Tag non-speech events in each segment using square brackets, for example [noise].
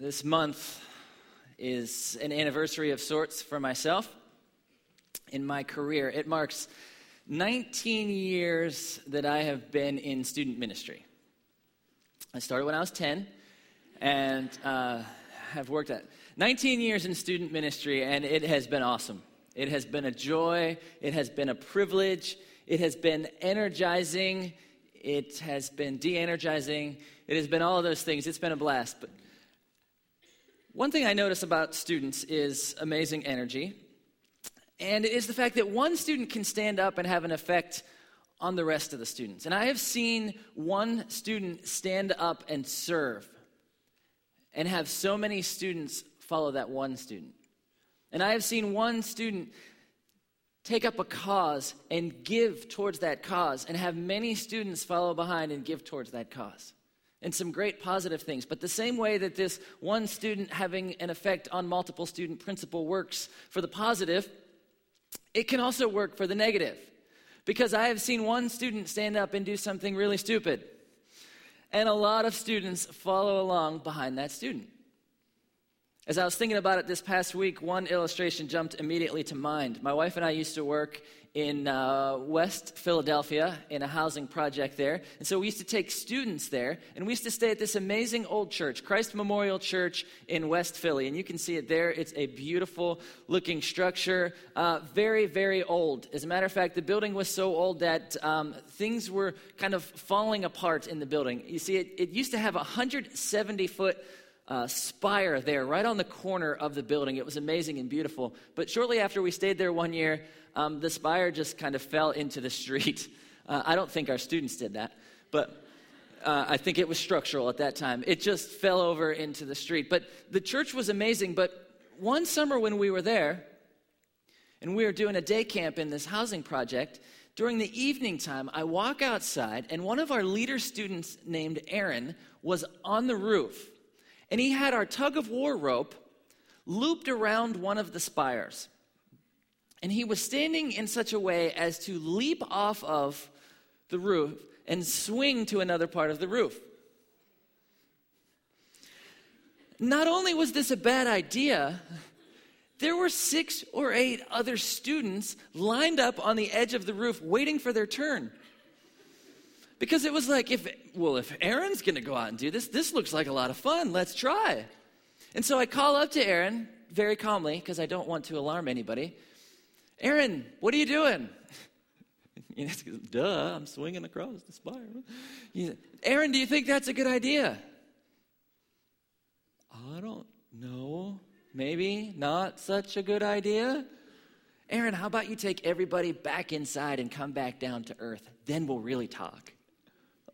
This month is an anniversary of sorts for myself in my career. It marks 19 years that I have been in student ministry. I started when I was 10 and uh, have worked at 19 years in student ministry, and it has been awesome. It has been a joy, it has been a privilege, it has been energizing, it has been de energizing, it has been all of those things. It's been a blast. But one thing I notice about students is amazing energy, and it is the fact that one student can stand up and have an effect on the rest of the students. And I have seen one student stand up and serve and have so many students follow that one student. And I have seen one student take up a cause and give towards that cause and have many students follow behind and give towards that cause and some great positive things. But the same way that this one student having an effect on multiple student principal works for the positive, it can also work for the negative. Because I have seen one student stand up and do something really stupid, and a lot of students follow along behind that student. As I was thinking about it this past week, one illustration jumped immediately to mind. My wife and I used to work in uh, West Philadelphia in a housing project there. And so we used to take students there, and we used to stay at this amazing old church, Christ Memorial Church in West Philly. And you can see it there. It's a beautiful looking structure, uh, very, very old. As a matter of fact, the building was so old that um, things were kind of falling apart in the building. You see, it, it used to have a 170 foot uh, spire there, right on the corner of the building. It was amazing and beautiful. But shortly after we stayed there one year, um, the spire just kind of fell into the street. [laughs] Uh, I don't think our students did that, but uh, I think it was structural at that time. It just fell over into the street. But the church was amazing. But one summer when we were there, and we were doing a day camp in this housing project, during the evening time, I walk outside, and one of our leader students named Aaron was on the roof. And he had our tug of war rope looped around one of the spires. And he was standing in such a way as to leap off of the roof and swing to another part of the roof. Not only was this a bad idea, there were six or eight other students lined up on the edge of the roof waiting for their turn. Because it was like, if, well, if Aaron's gonna go out and do this, this looks like a lot of fun. Let's try. And so I call up to Aaron very calmly, because I don't want to alarm anybody. Aaron, what are you doing? [laughs] You know, Duh, I'm swinging across the spire. Aaron, do you think that's a good idea? I don't know. Maybe not such a good idea. Aaron, how about you take everybody back inside and come back down to earth? Then we'll really talk.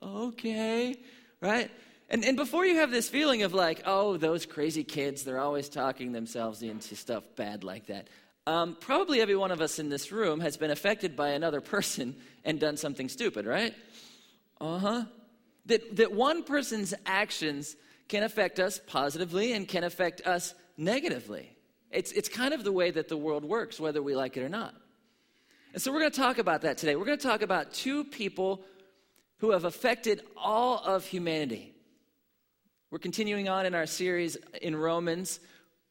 Okay, right? And, and before you have this feeling of like, oh, those crazy kids, they're always talking themselves into stuff bad like that. Um, probably every one of us in this room has been affected by another person [laughs] and done something stupid, right? Uh huh. That, that one person's actions can affect us positively and can affect us negatively. It's, it's kind of the way that the world works, whether we like it or not. And so we're going to talk about that today. We're going to talk about two people who have affected all of humanity. We're continuing on in our series in Romans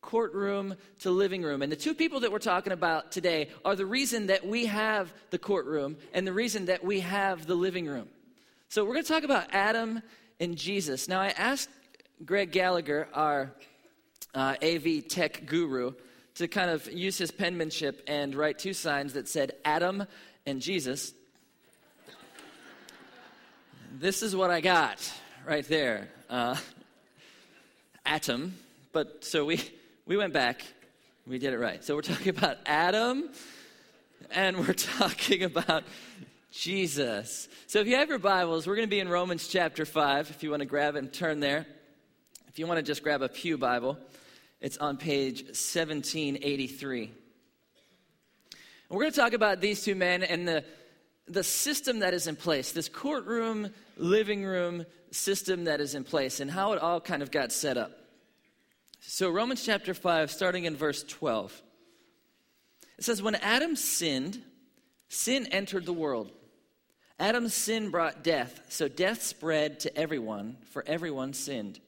courtroom to living room. And the two people that we're talking about today are the reason that we have the courtroom and the reason that we have the living room. So we're going to talk about Adam and Jesus. Now, I asked Greg Gallagher, our uh, AV tech guru, to kind of use his penmanship and write two signs that said Adam and Jesus. This is what I got right there. Uh, atom. But so we we went back. We did it right. So we're talking about Adam and we're [laughs] talking about Jesus. So if you have your Bibles, we're going to be in Romans chapter 5. If you want to grab it and turn there. If you want to just grab a Pew Bible, it's on page 1783. And we're going to talk about these two men and the, the system that is in place, this courtroom, living room system that is in place, and how it all kind of got set up. So, Romans chapter 5, starting in verse 12, it says, When Adam sinned, sin entered the world. Adam's sin brought death, so death spread to everyone, for everyone sinned.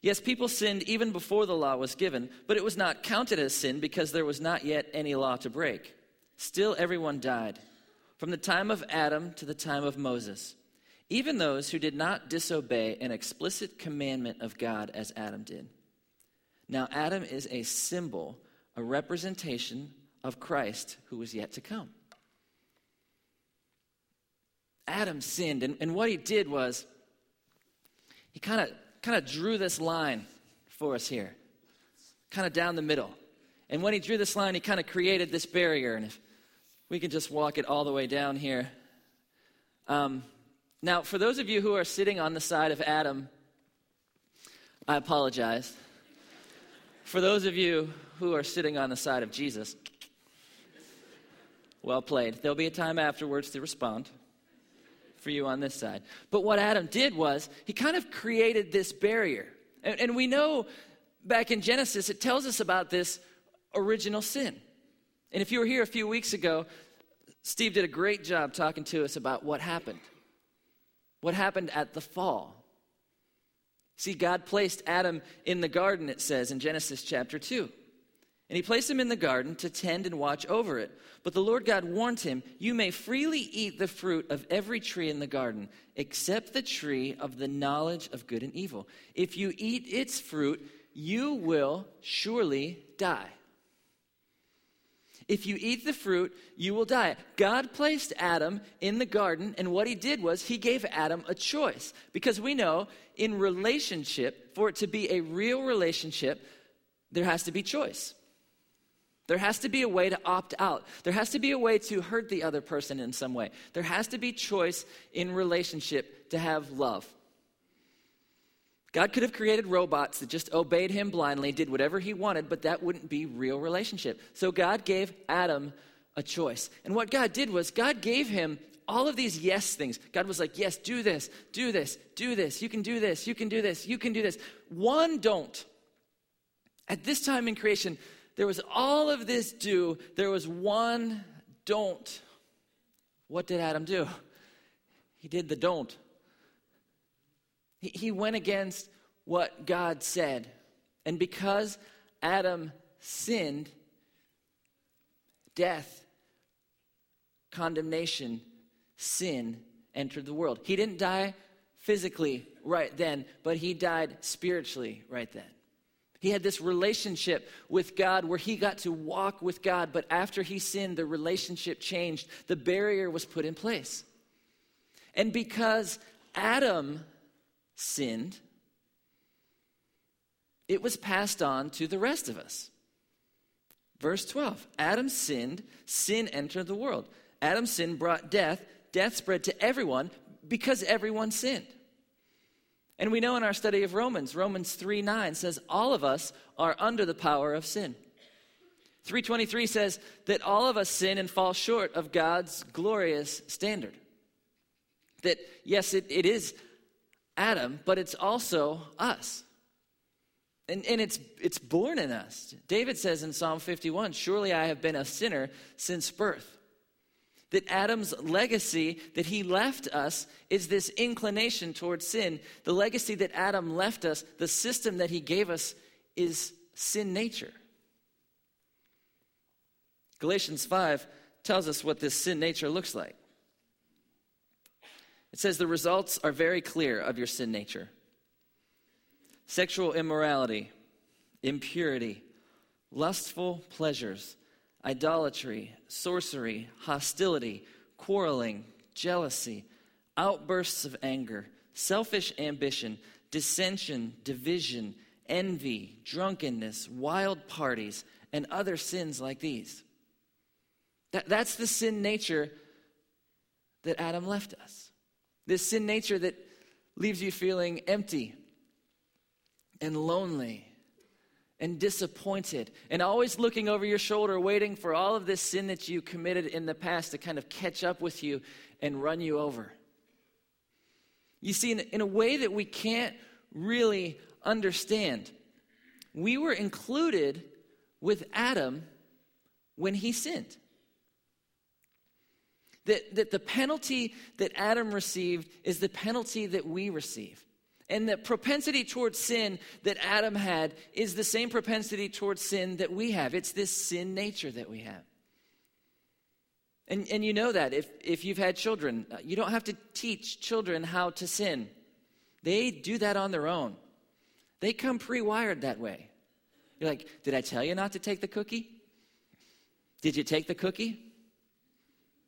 Yes, people sinned even before the law was given, but it was not counted as sin because there was not yet any law to break. Still, everyone died, from the time of Adam to the time of Moses, even those who did not disobey an explicit commandment of God as Adam did. Now, Adam is a symbol, a representation of Christ who was yet to come. Adam sinned, and, and what he did was he kind of kind of drew this line for us here, kind of down the middle. And when he drew this line, he kind of created this barrier. And if we can just walk it all the way down here. Um, now, for those of you who are sitting on the side of Adam, I apologize. For those of you who are sitting on the side of Jesus, well played. There'll be a time afterwards to respond for you on this side. But what Adam did was he kind of created this barrier. And, and we know back in Genesis, it tells us about this original sin. And if you were here a few weeks ago, Steve did a great job talking to us about what happened. What happened at the fall. See, God placed Adam in the garden, it says in Genesis chapter 2. And he placed him in the garden to tend and watch over it. But the Lord God warned him, You may freely eat the fruit of every tree in the garden, except the tree of the knowledge of good and evil. If you eat its fruit, you will surely die. If you eat the fruit, you will die. God placed Adam in the garden, and what he did was he gave Adam a choice. Because we know in relationship, for it to be a real relationship, there has to be choice. There has to be a way to opt out. There has to be a way to hurt the other person in some way. There has to be choice in relationship to have love. God could have created robots that just obeyed him blindly, did whatever he wanted, but that wouldn't be real relationship. So God gave Adam a choice. And what God did was God gave him all of these yes things. God was like, yes, do this, do this, do this. You can do this, you can do this, you can do this. One don't. At this time in creation, there was all of this do, there was one don't. What did Adam do? He did the don't. He, went against what God said. And because Adam sinned, death, condemnation, sin entered the world. He didn't die physically right then, but he died spiritually right then. He had this relationship with God where he got to walk with God, but after he sinned, the relationship changed. The barrier was put in place. And because Adam sinned, it was passed on to the rest of us. Verse 12 Adam sinned, sin entered the world. Adam's sin brought death, death spread to everyone because everyone sinned. And we know in our study of Romans, Romans 3 9 says, All of us are under the power of sin. 323 says that all of us sin and fall short of God's glorious standard. That, yes, it, it is Adam, but it's also us. And, and it's, it's born in us. David says in Psalm 51 Surely I have been a sinner since birth that Adam's legacy that he left us is this inclination towards sin. The legacy that Adam left us, the system that he gave us, is sin nature. Galatians 5 tells us what this sin nature looks like. It says the results are very clear of your sin nature sexual immorality, impurity, lustful pleasures idolatry, sorcery, hostility, quarreling, jealousy, outbursts of anger, selfish ambition, dissension, division, envy, drunkenness, wild parties, and other sins like these. That, that's the sin nature that Adam left us. This sin nature that leaves you feeling empty and lonely and disappointed and always looking over your shoulder, waiting for all of this sin that you committed in the past to kind of catch up with you and run you over. You see, in, in a way that we can't really understand, we were included with Adam when he sinned. That, that the penalty that Adam received is the penalty that we receive. And the propensity towards sin that Adam had is the same propensity towards sin that we have. It's this sin nature that we have. And, and you know that if, if you've had children, uh, you don't have to teach children how to sin. They do that on their own. They come pre wired that way. You're like, Did I tell you not to take the cookie? Did you take the cookie?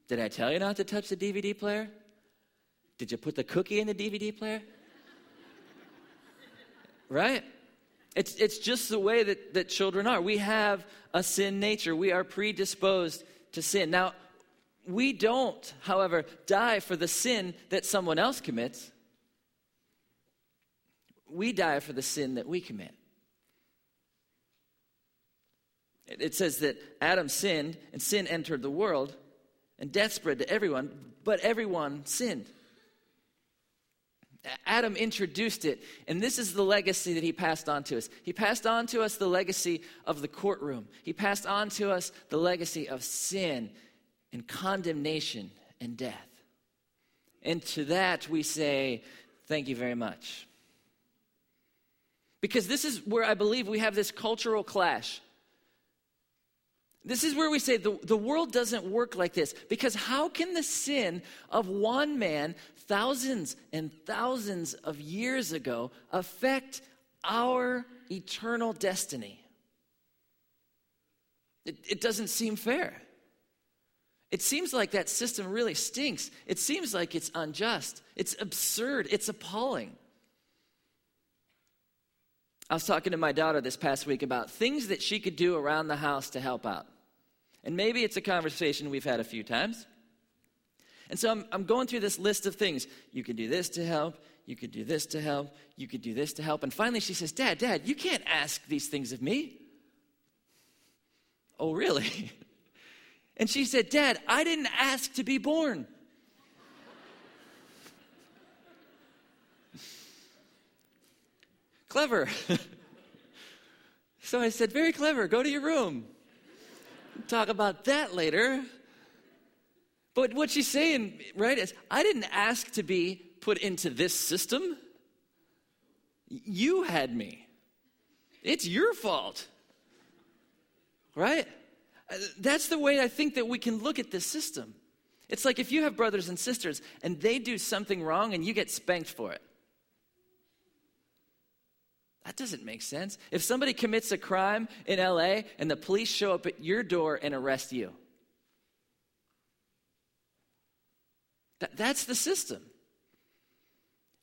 Did I tell you not to touch the DVD player? Did you put the cookie in the DVD player? [laughs] right? It's, it's just the way that, that children are. We have a sin nature, we are predisposed to sin. Now, we don't, however, die for the sin that someone else commits. We die for the sin that we commit. It says that Adam sinned, and sin entered the world, and death spread to everyone, but everyone sinned. Adam introduced it, and this is the legacy that he passed on to us. He passed on to us the legacy of the courtroom, he passed on to us the legacy of sin and condemnation and death. And to that we say, Thank you very much. Because this is where I believe we have this cultural clash. This is where we say the, the world doesn't work like this. Because how can the sin of one man, thousands and thousands of years ago, affect our eternal destiny? It, it doesn't seem fair. It seems like that system really stinks. It seems like it's unjust. It's absurd. It's appalling. I was talking to my daughter this past week about things that she could do around the house to help out. And maybe it's a conversation we've had a few times. And so I'm, I'm going through this list of things. You could do this to help. You could do this to help. You could do this to help. And finally she says, Dad, Dad, you can't ask these things of me. Oh, really? [laughs] And she said, Dad, I didn't ask to be born. [laughs] clever. [laughs] so I said, Very clever. Go to your room talk about that later. But what she's saying, right, is I didn't ask to be put into this system. You had me. It's your fault. Right? That's the way I think that we can look at this system. It's like if you have brothers and sisters and they do something wrong and you get spanked for it. That doesn't make sense. If somebody commits a crime in LA and the police show up at your door and arrest you, that, that's the system.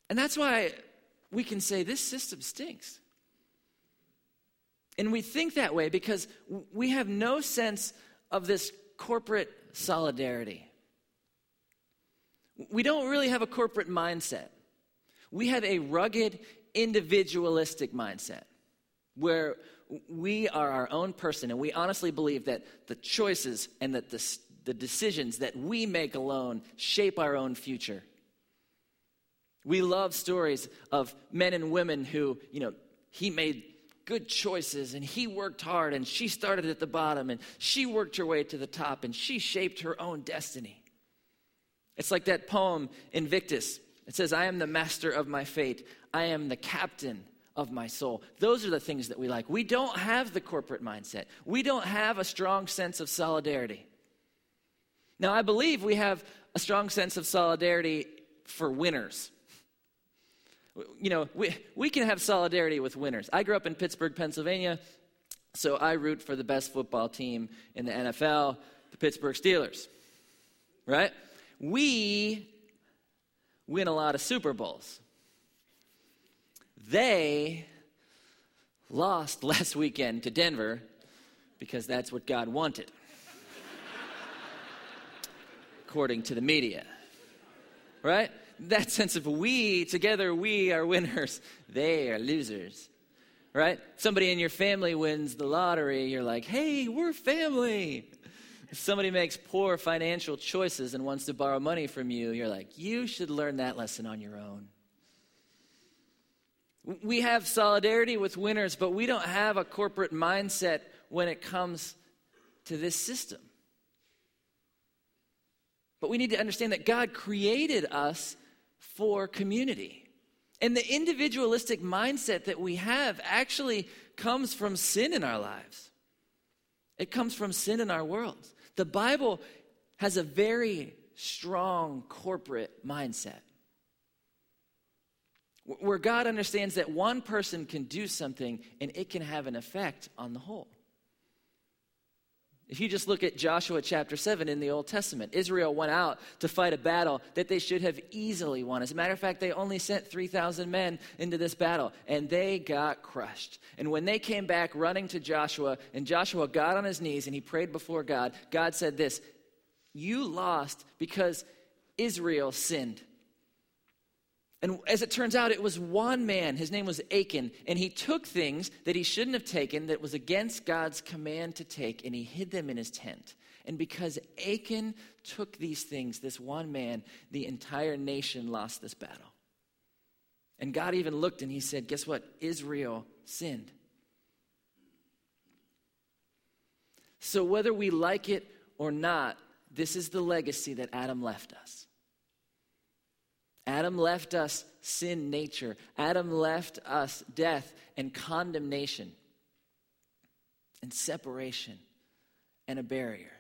And that's why we can say this system stinks. And we think that way because we have no sense of this corporate solidarity. We don't really have a corporate mindset. We have a rugged individualistic mindset where we are our own person and we honestly believe that the choices and that the, the decisions that we make alone shape our own future. We love stories of men and women who, you know, he made good choices and he worked hard and she started at the bottom and she worked her way to the top and she shaped her own destiny. It's like that poem Invictus. It says, I am the master of my fate. I am the captain of my soul. Those are the things that we like. We don't have the corporate mindset, we don't have a strong sense of solidarity. Now, I believe we have a strong sense of solidarity for winners. You know, we, we can have solidarity with winners. I grew up in Pittsburgh, Pennsylvania, so I root for the best football team in the NFL, the Pittsburgh Steelers. Right? We win a lot of Super Bowls. They lost [laughs] last weekend to Denver because that's what God wanted, according to the media. Right? That sense of we, together we are winners, they are losers. Right? Somebody in your family wins the lottery, you're like, hey, we're family. If somebody makes poor financial choices and wants to borrow money from you, you're like, you should learn that lesson on your own. We have solidarity with winners, but we don't have a corporate mindset when it comes to this system. But we need to understand that God created us for community. And the individualistic mindset that we have actually comes from sin in our lives. It comes from sin in our world. The Bible has a very strong corporate mindset where God understands that one person can do something and it can have an effect on the whole. If you just look at Joshua chapter 7 in the Old Testament, Israel went out to fight a battle that they should have easily won. As a matter of fact, they only sent 3,000 men into this battle, and they got crushed. And when they came back running to Joshua, and Joshua got on his knees and he prayed before God, God said this You lost because Israel sinned. And as it turns out, it was one man. His name was Achan. And he took things that he shouldn't have taken, that was against God's command to take, and he hid them in his tent. And because Achan took these things, this one man, the entire nation lost this battle. And God even looked and he said, Guess what? Israel sinned. So whether we like it or not, this is the legacy that Adam left us. Adam left us sin nature. Adam left us death and condemnation and separation and a barrier.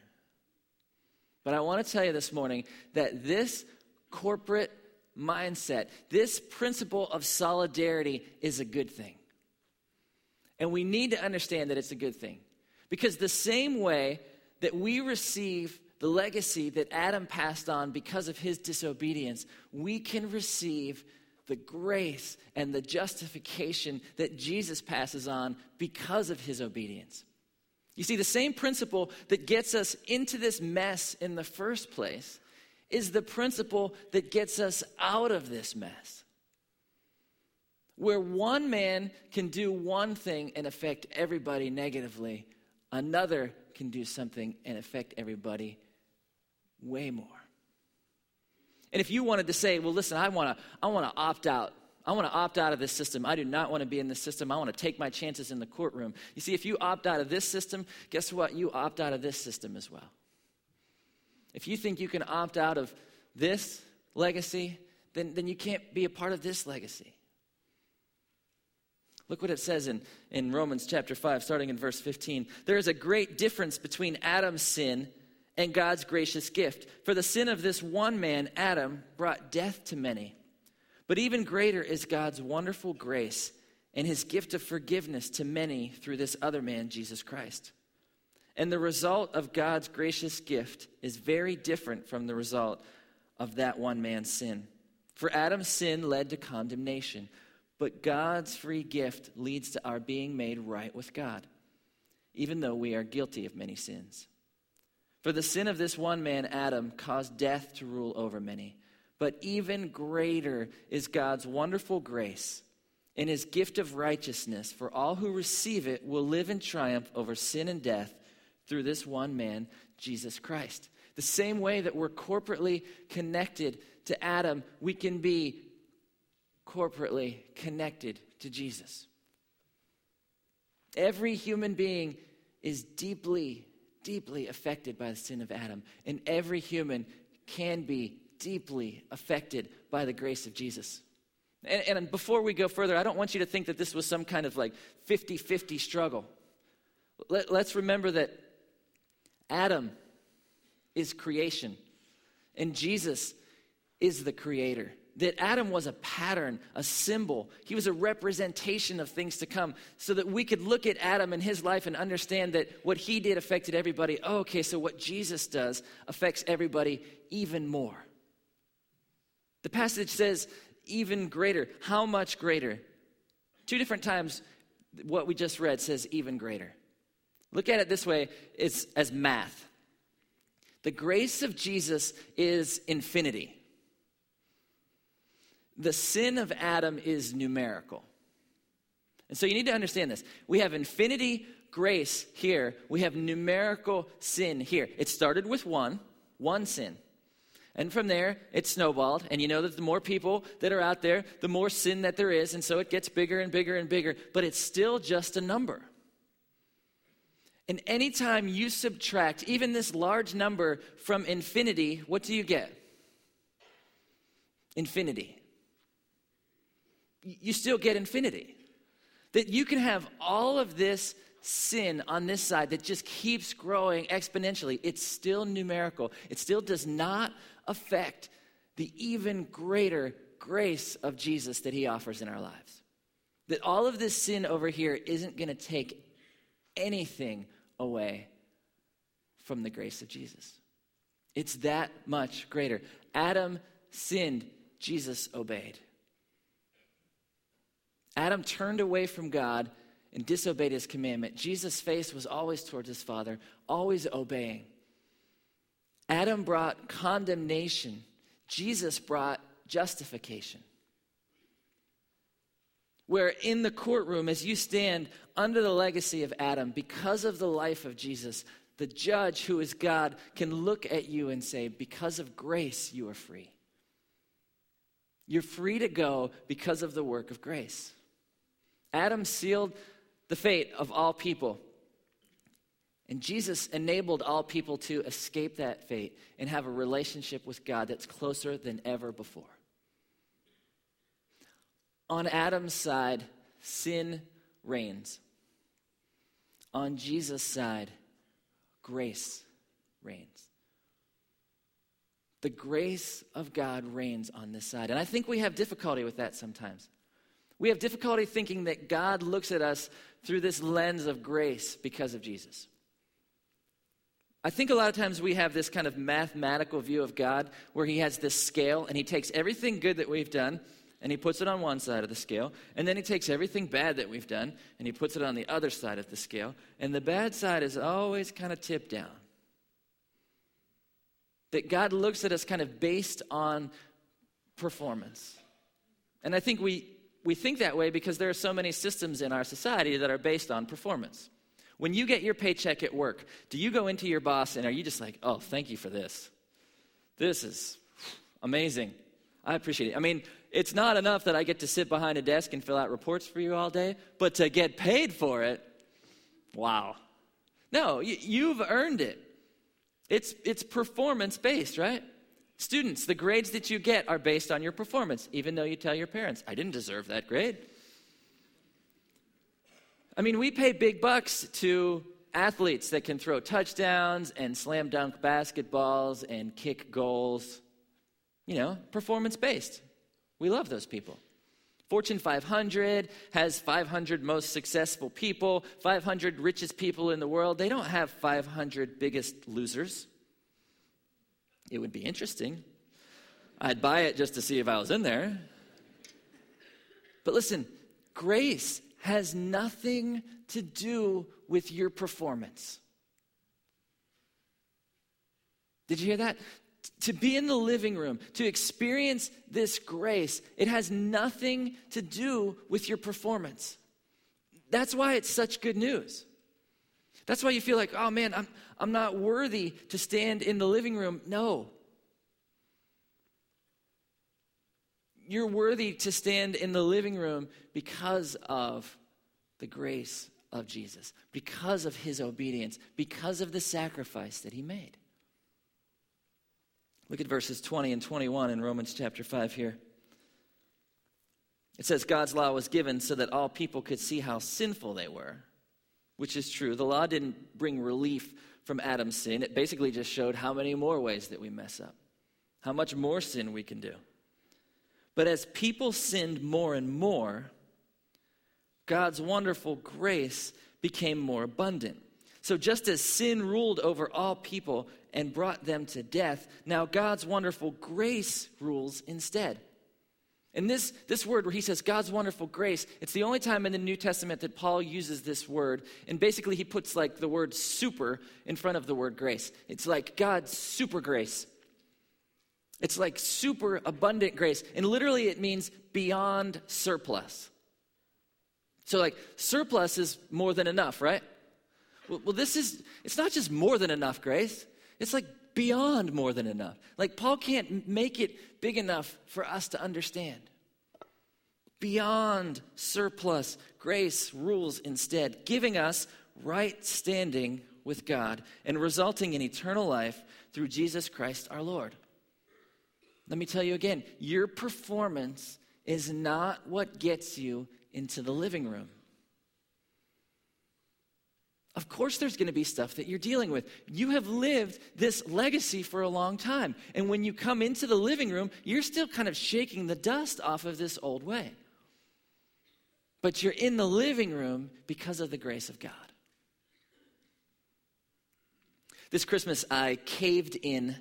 But I want to tell you this morning that this corporate mindset, this principle of solidarity is a good thing. And we need to understand that it's a good thing. Because the same way that we receive the legacy that Adam passed on because of his disobedience, we can receive the grace and the justification that Jesus passes on because of his obedience. You see, the same principle that gets us into this mess in the first place is the principle that gets us out of this mess. Where one man can do one thing and affect everybody negatively, another can do something and affect everybody way more. And if you wanted to say, well, listen, I want to I want to opt out. I want to opt out of this system. I do not want to be in this system. I want to take my chances in the courtroom. You see, if you opt out of this system, guess what? You opt out of this system as well. If you think you can opt out of this legacy, then, then you can't be a part of this legacy. Look what it says in, in Romans chapter 5, starting in verse 15. There is a great difference between Adam's sin and God's gracious gift. For the sin of this one man, Adam, brought death to many. But even greater is God's wonderful grace and his gift of forgiveness to many through this other man, Jesus Christ. And the result of God's gracious gift is very different from the result of that one man's sin. For Adam's sin led to condemnation, but God's free gift leads to our being made right with God, even though we are guilty of many sins. For the sin of this one man, Adam, caused death to rule over many. But even greater is God's wonderful grace and his gift of righteousness for all who receive it will live in triumph over sin and death through this one man, Jesus Christ. The same way that we're corporately connected to Adam, we can be corporately connected to Jesus. Every human being is deeply deeply affected by the sin of Adam. And every human can be deeply affected by the grace of Jesus. And, and, before we go further, I don't want you to think that this was some kind of like 50 50 struggle. Let, let's remember that Adam is creation, and Jesus is the creator that Adam was a pattern, a symbol. He was a representation of things to come so that we could look at Adam and his life and understand that what he did affected everybody. Oh, okay, so what Jesus does affects everybody even more. The passage says, even greater. How much greater? Two different times, what we just read says, even greater. Look at it this way it's as math. The grace of Jesus is infinity the sin of Adam is numerical. And so you need to understand this. We have infinity grace here, we have numerical sin here. It started with one, one sin. And from there, it snowballed. And you know that the more people that are out there, the more sin that there is. And so it gets bigger and bigger and bigger. But it's still just a number. And anytime you subtract even this large number from infinity, what do you get? Infinity. You still get infinity. That you can have all of this sin on this side that just keeps growing exponentially. It's still numerical, it still does not affect the even greater grace of Jesus that he offers in our lives. That all of this sin over here isn't going to take anything away from the grace of Jesus. It's that much greater. Adam sinned, Jesus obeyed. Adam turned away from God and disobeyed his commandment. Jesus' face was always towards his Father, always obeying. Adam brought condemnation, Jesus brought justification. Where in the courtroom, as you stand under the legacy of Adam, because of the life of Jesus, the judge, who is God, can look at you and say, Because of grace, you are free. You're free to go because of the work of grace. Adam sealed the fate of all people. And Jesus enabled all people to escape that fate and have a relationship with God that's closer than ever before. On Adam's side, sin reigns. On Jesus' side, grace reigns. The grace of God reigns on this side. And I think we have difficulty with that sometimes. We have difficulty thinking that God looks at us through this lens of grace because of Jesus. I think a lot of times we have this kind of mathematical view of God where He has this scale and He takes everything good that we've done and He puts it on one side of the scale, and then He takes everything bad that we've done and He puts it on the other side of the scale, and the bad side is always kind of tipped down. That God looks at us kind of based on performance. And I think we we think that way because there are so many systems in our society that are based on performance. When you get your paycheck at work, do you go into your boss and are you just like, oh, thank you for this? This is amazing. I appreciate it. I mean, it's not enough that I get to sit behind a desk and fill out reports for you all day, but to get paid for it, wow. No, you've earned it. It's, it's performance based, right? Students, the grades that you get are based on your performance, even though you tell your parents, I didn't deserve that grade. I mean, we pay big bucks to athletes that can throw touchdowns and slam dunk basketballs and kick goals. You know, performance based. We love those people. Fortune 500 has 500 most successful people, 500 richest people in the world. They don't have 500 biggest losers. It would be interesting. I'd buy it just to see if I was in there. But listen, grace has nothing to do with your performance. Did you hear that? To be in the living room, to experience this grace, it has nothing to do with your performance. That's why it's such good news. That's why you feel like, oh man, I'm, I'm not worthy to stand in the living room. No. You're worthy to stand in the living room because of the grace of Jesus, because of his obedience, because of the sacrifice that he made. Look at verses 20 and 21 in Romans chapter 5 here. It says God's law was given so that all people could see how sinful they were which is true. The law didn't bring relief from Adam's sin, it basically just showed how many more ways that we mess up, how much more sin we can do. But as people sinned more and more, God's wonderful grace became more abundant. So, just as sin ruled over all people and brought them to death, now God's wonderful grace rules instead. And this, this word where he says God's wonderful grace, it's the only time in the New Testament that Paul uses this word. And basically, he puts like the word super in front of the word grace. It's like God's super grace. It's like super abundant grace. And literally, it means beyond surplus. So, like, surplus is more than enough, right? Well, well, this is, it's not just more than enough grace, it's like beyond more than enough. Like, Paul can't make it big enough for us to understand. Beyond surplus, grace rules instead, giving us right standing with God and resulting in eternal life through Jesus Christ our Lord. Let me tell you again your performance is not what gets you into the living room. Of course, there's going to be stuff that you're dealing with. You have lived this legacy for a long time. And when you come into the living room, you're still kind of shaking the dust off of this old way. But you're in the living room because of the grace of God. This Christmas, I caved in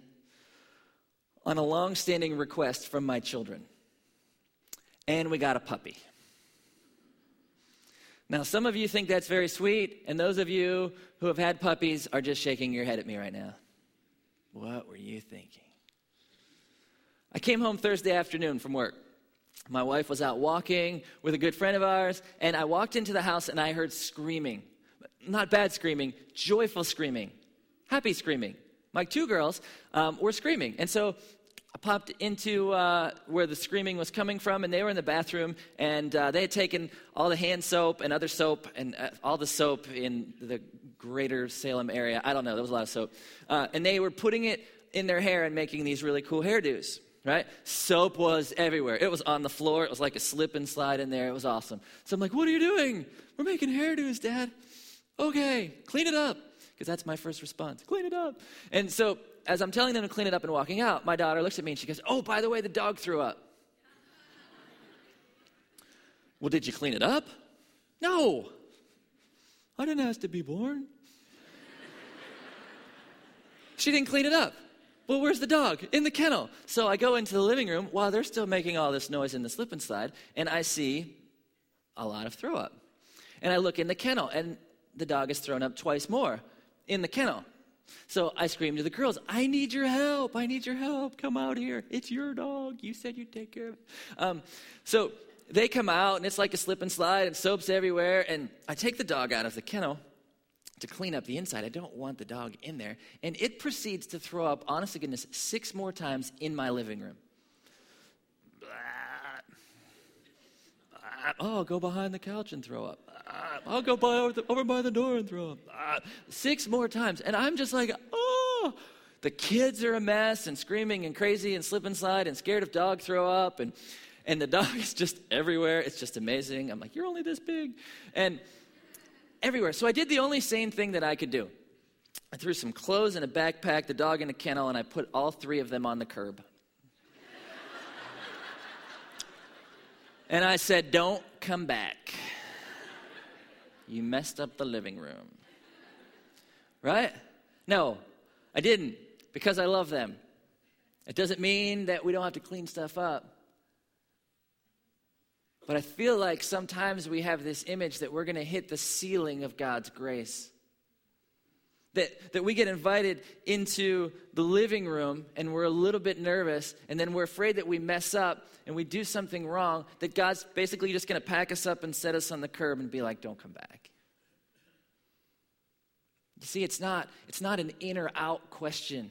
on a long standing request from my children, and we got a puppy. Now, some of you think that's very sweet, and those of you who have had puppies are just shaking your head at me right now. What were you thinking? I came home Thursday afternoon from work. My wife was out walking with a good friend of ours, and I walked into the house and I heard screaming. Not bad screaming, joyful screaming, happy screaming. My two girls um, were screaming. And so I popped into uh, where the screaming was coming from, and they were in the bathroom, and uh, they had taken all the hand soap and other soap and uh, all the soap in the greater Salem area. I don't know, there was a lot of soap. Uh, and they were putting it in their hair and making these really cool hairdos, right? Soap was everywhere. It was on the floor, it was like a slip and slide in there. It was awesome. So I'm like, What are you doing? We're making hairdos, Dad. Okay, clean it up. Because that's my first response clean it up. And so as I'm telling them to clean it up and walking out, my daughter looks at me and she goes, Oh, by the way, the dog threw up. [laughs] well, did you clean it up? No. I didn't ask to be born. [laughs] she didn't clean it up. Well, where's the dog? In the kennel. So I go into the living room while they're still making all this noise in the slip and slide, and I see a lot of throw up. And I look in the kennel, and the dog has thrown up twice more in the kennel. So I screamed to the girls, I need your help. I need your help. Come out here. It's your dog. You said you'd take care of it. Um, so they come out, and it's like a slip and slide, and soap's everywhere. And I take the dog out of the kennel to clean up the inside. I don't want the dog in there. And it proceeds to throw up, honest to goodness, six more times in my living room. Oh, I'll go behind the couch and throw up. I'll go by over, the, over by the door and throw up. Six more times. And I'm just like, oh. The kids are a mess and screaming and crazy and slip and slide and scared of dog throw up. And, and the dog is just everywhere. It's just amazing. I'm like, you're only this big. And everywhere. So I did the only sane thing that I could do. I threw some clothes in a backpack, the dog in a kennel, and I put all three of them on the curb. And I said, Don't come back. You messed up the living room. Right? No, I didn't because I love them. It doesn't mean that we don't have to clean stuff up. But I feel like sometimes we have this image that we're going to hit the ceiling of God's grace. That, that we get invited into the living room and we're a little bit nervous, and then we're afraid that we mess up and we do something wrong, that God's basically just going to pack us up and set us on the curb and be like, don't come back. You see, it's not, it's not an in or out question.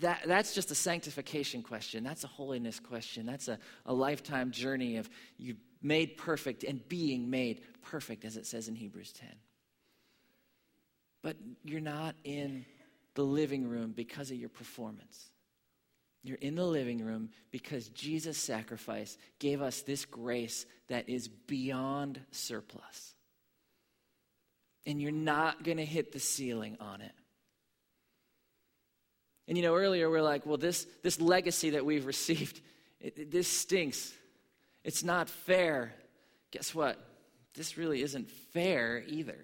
That, that's just a sanctification question. That's a holiness question. That's a, a lifetime journey of you made perfect and being made perfect, as it says in Hebrews 10. But you're not in the living room because of your performance. You're in the living room because Jesus' sacrifice gave us this grace that is beyond surplus. And you're not going to hit the ceiling on it. And you know, earlier we're like, well, this, this legacy that we've [laughs] received, it, it, this stinks. It's not fair. Guess what? This really isn't fair either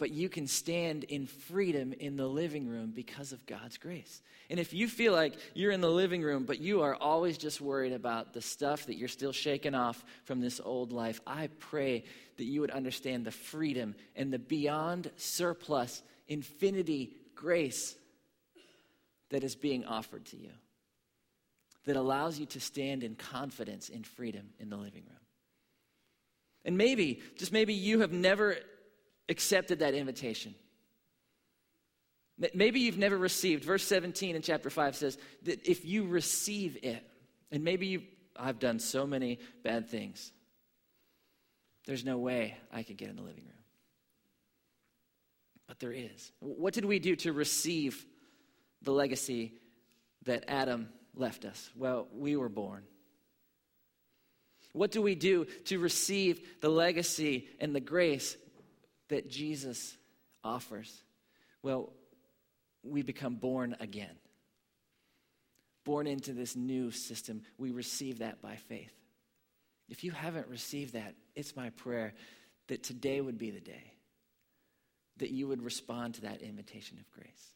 but you can stand in freedom in the living room because of God's grace. And if you feel like you're in the living room, but you are always just worried about the stuff that you're still shaking off from this old life, I pray that you would understand the freedom and the beyond surplus infinity grace that is being offered to you, that allows you to stand in confidence in freedom in the living room. And maybe, just maybe, you have never accepted that invitation. Maybe you've never received. Verse 17 in chapter 5 says that if you receive it, and maybe you, I've done so many bad things, there's no way I could get in the living room. But there is. What did we do to receive the legacy that Adam left us? Well, we were born. What do we do to receive the legacy and the grace that Jesus offers? Well, we become born again. Born into this new system, we receive that by faith. If you haven't received that, it's my prayer that today would be the day that you would respond to that invitation of grace.